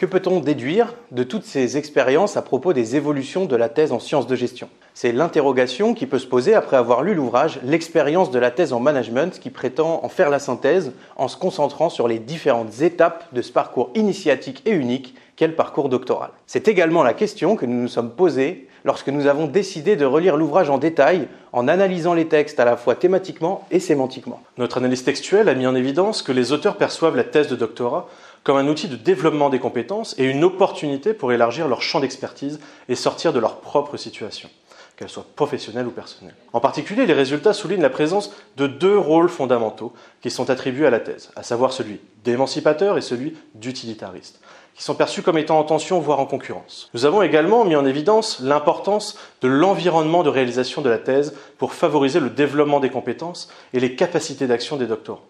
Que peut-on déduire de toutes ces expériences à propos des évolutions de la thèse en sciences de gestion? C'est l'interrogation qui peut se poser après avoir lu l'ouvrage L'expérience de la thèse en management qui prétend en faire la synthèse en se concentrant sur les différentes étapes de ce parcours initiatique et unique qu'est le parcours doctoral. C'est également la question que nous nous sommes posées lorsque nous avons décidé de relire l'ouvrage en détail en analysant les textes à la fois thématiquement et sémantiquement. Notre analyse textuelle a mis en évidence que les auteurs perçoivent la thèse de doctorat comme un outil de développement des compétences et une opportunité pour élargir leur champ d'expertise et sortir de leur propre situation, qu'elle soit professionnelle ou personnelle. En particulier, les résultats soulignent la présence de deux rôles fondamentaux qui sont attribués à la thèse, à savoir celui d'émancipateur et celui d'utilitariste qui sont perçus comme étant en tension, voire en concurrence. Nous avons également mis en évidence l'importance de l'environnement de réalisation de la thèse pour favoriser le développement des compétences et les capacités d'action des doctorants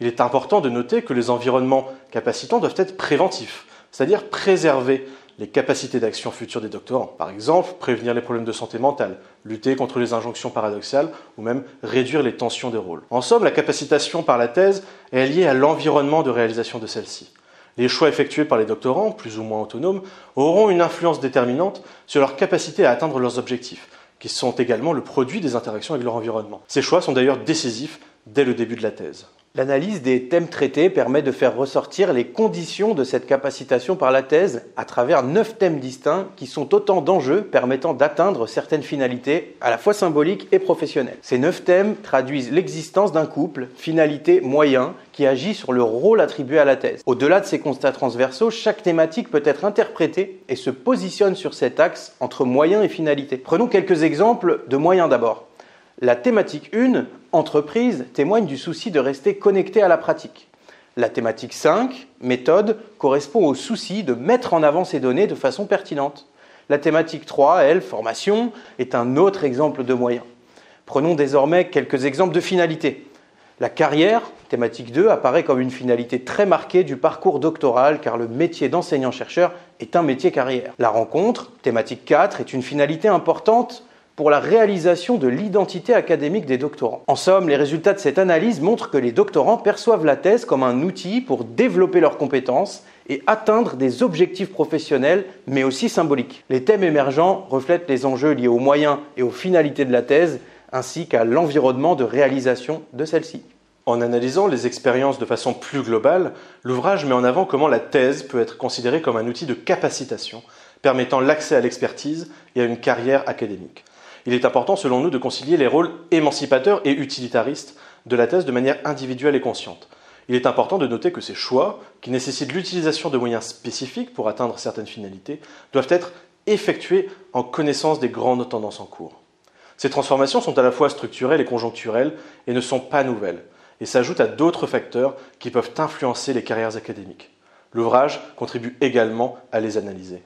il est important de noter que les environnements capacitants doivent être préventifs, c'est-à-dire préserver les capacités d'action futures des doctorants. Par exemple, prévenir les problèmes de santé mentale, lutter contre les injonctions paradoxales ou même réduire les tensions de rôle. En somme, la capacitation par la thèse est liée à l'environnement de réalisation de celle-ci. Les choix effectués par les doctorants, plus ou moins autonomes, auront une influence déterminante sur leur capacité à atteindre leurs objectifs, qui sont également le produit des interactions avec leur environnement. Ces choix sont d'ailleurs décisifs dès le début de la thèse. L'analyse des thèmes traités permet de faire ressortir les conditions de cette capacitation par la thèse à travers neuf thèmes distincts qui sont autant d'enjeux permettant d'atteindre certaines finalités à la fois symboliques et professionnelles. Ces neuf thèmes traduisent l'existence d'un couple, finalité moyen, qui agit sur le rôle attribué à la thèse. Au-delà de ces constats transversaux, chaque thématique peut être interprétée et se positionne sur cet axe entre moyen et finalité. Prenons quelques exemples de moyens d'abord. La thématique 1, entreprise, témoigne du souci de rester connecté à la pratique. La thématique 5, méthode, correspond au souci de mettre en avant ces données de façon pertinente. La thématique 3, elle, formation, est un autre exemple de moyen. Prenons désormais quelques exemples de finalités. La carrière, thématique 2, apparaît comme une finalité très marquée du parcours doctoral car le métier d'enseignant-chercheur est un métier carrière. La rencontre, thématique 4, est une finalité importante pour la réalisation de l'identité académique des doctorants. En somme, les résultats de cette analyse montrent que les doctorants perçoivent la thèse comme un outil pour développer leurs compétences et atteindre des objectifs professionnels, mais aussi symboliques. Les thèmes émergents reflètent les enjeux liés aux moyens et aux finalités de la thèse, ainsi qu'à l'environnement de réalisation de celle-ci. En analysant les expériences de façon plus globale, l'ouvrage met en avant comment la thèse peut être considérée comme un outil de capacitation permettant l'accès à l'expertise et à une carrière académique il est important selon nous de concilier les rôles émancipateurs et utilitaristes de la thèse de manière individuelle et consciente. Il est important de noter que ces choix, qui nécessitent l'utilisation de moyens spécifiques pour atteindre certaines finalités, doivent être effectués en connaissance des grandes tendances en cours. Ces transformations sont à la fois structurelles et conjoncturelles et ne sont pas nouvelles, et s'ajoutent à d'autres facteurs qui peuvent influencer les carrières académiques. L'ouvrage contribue également à les analyser.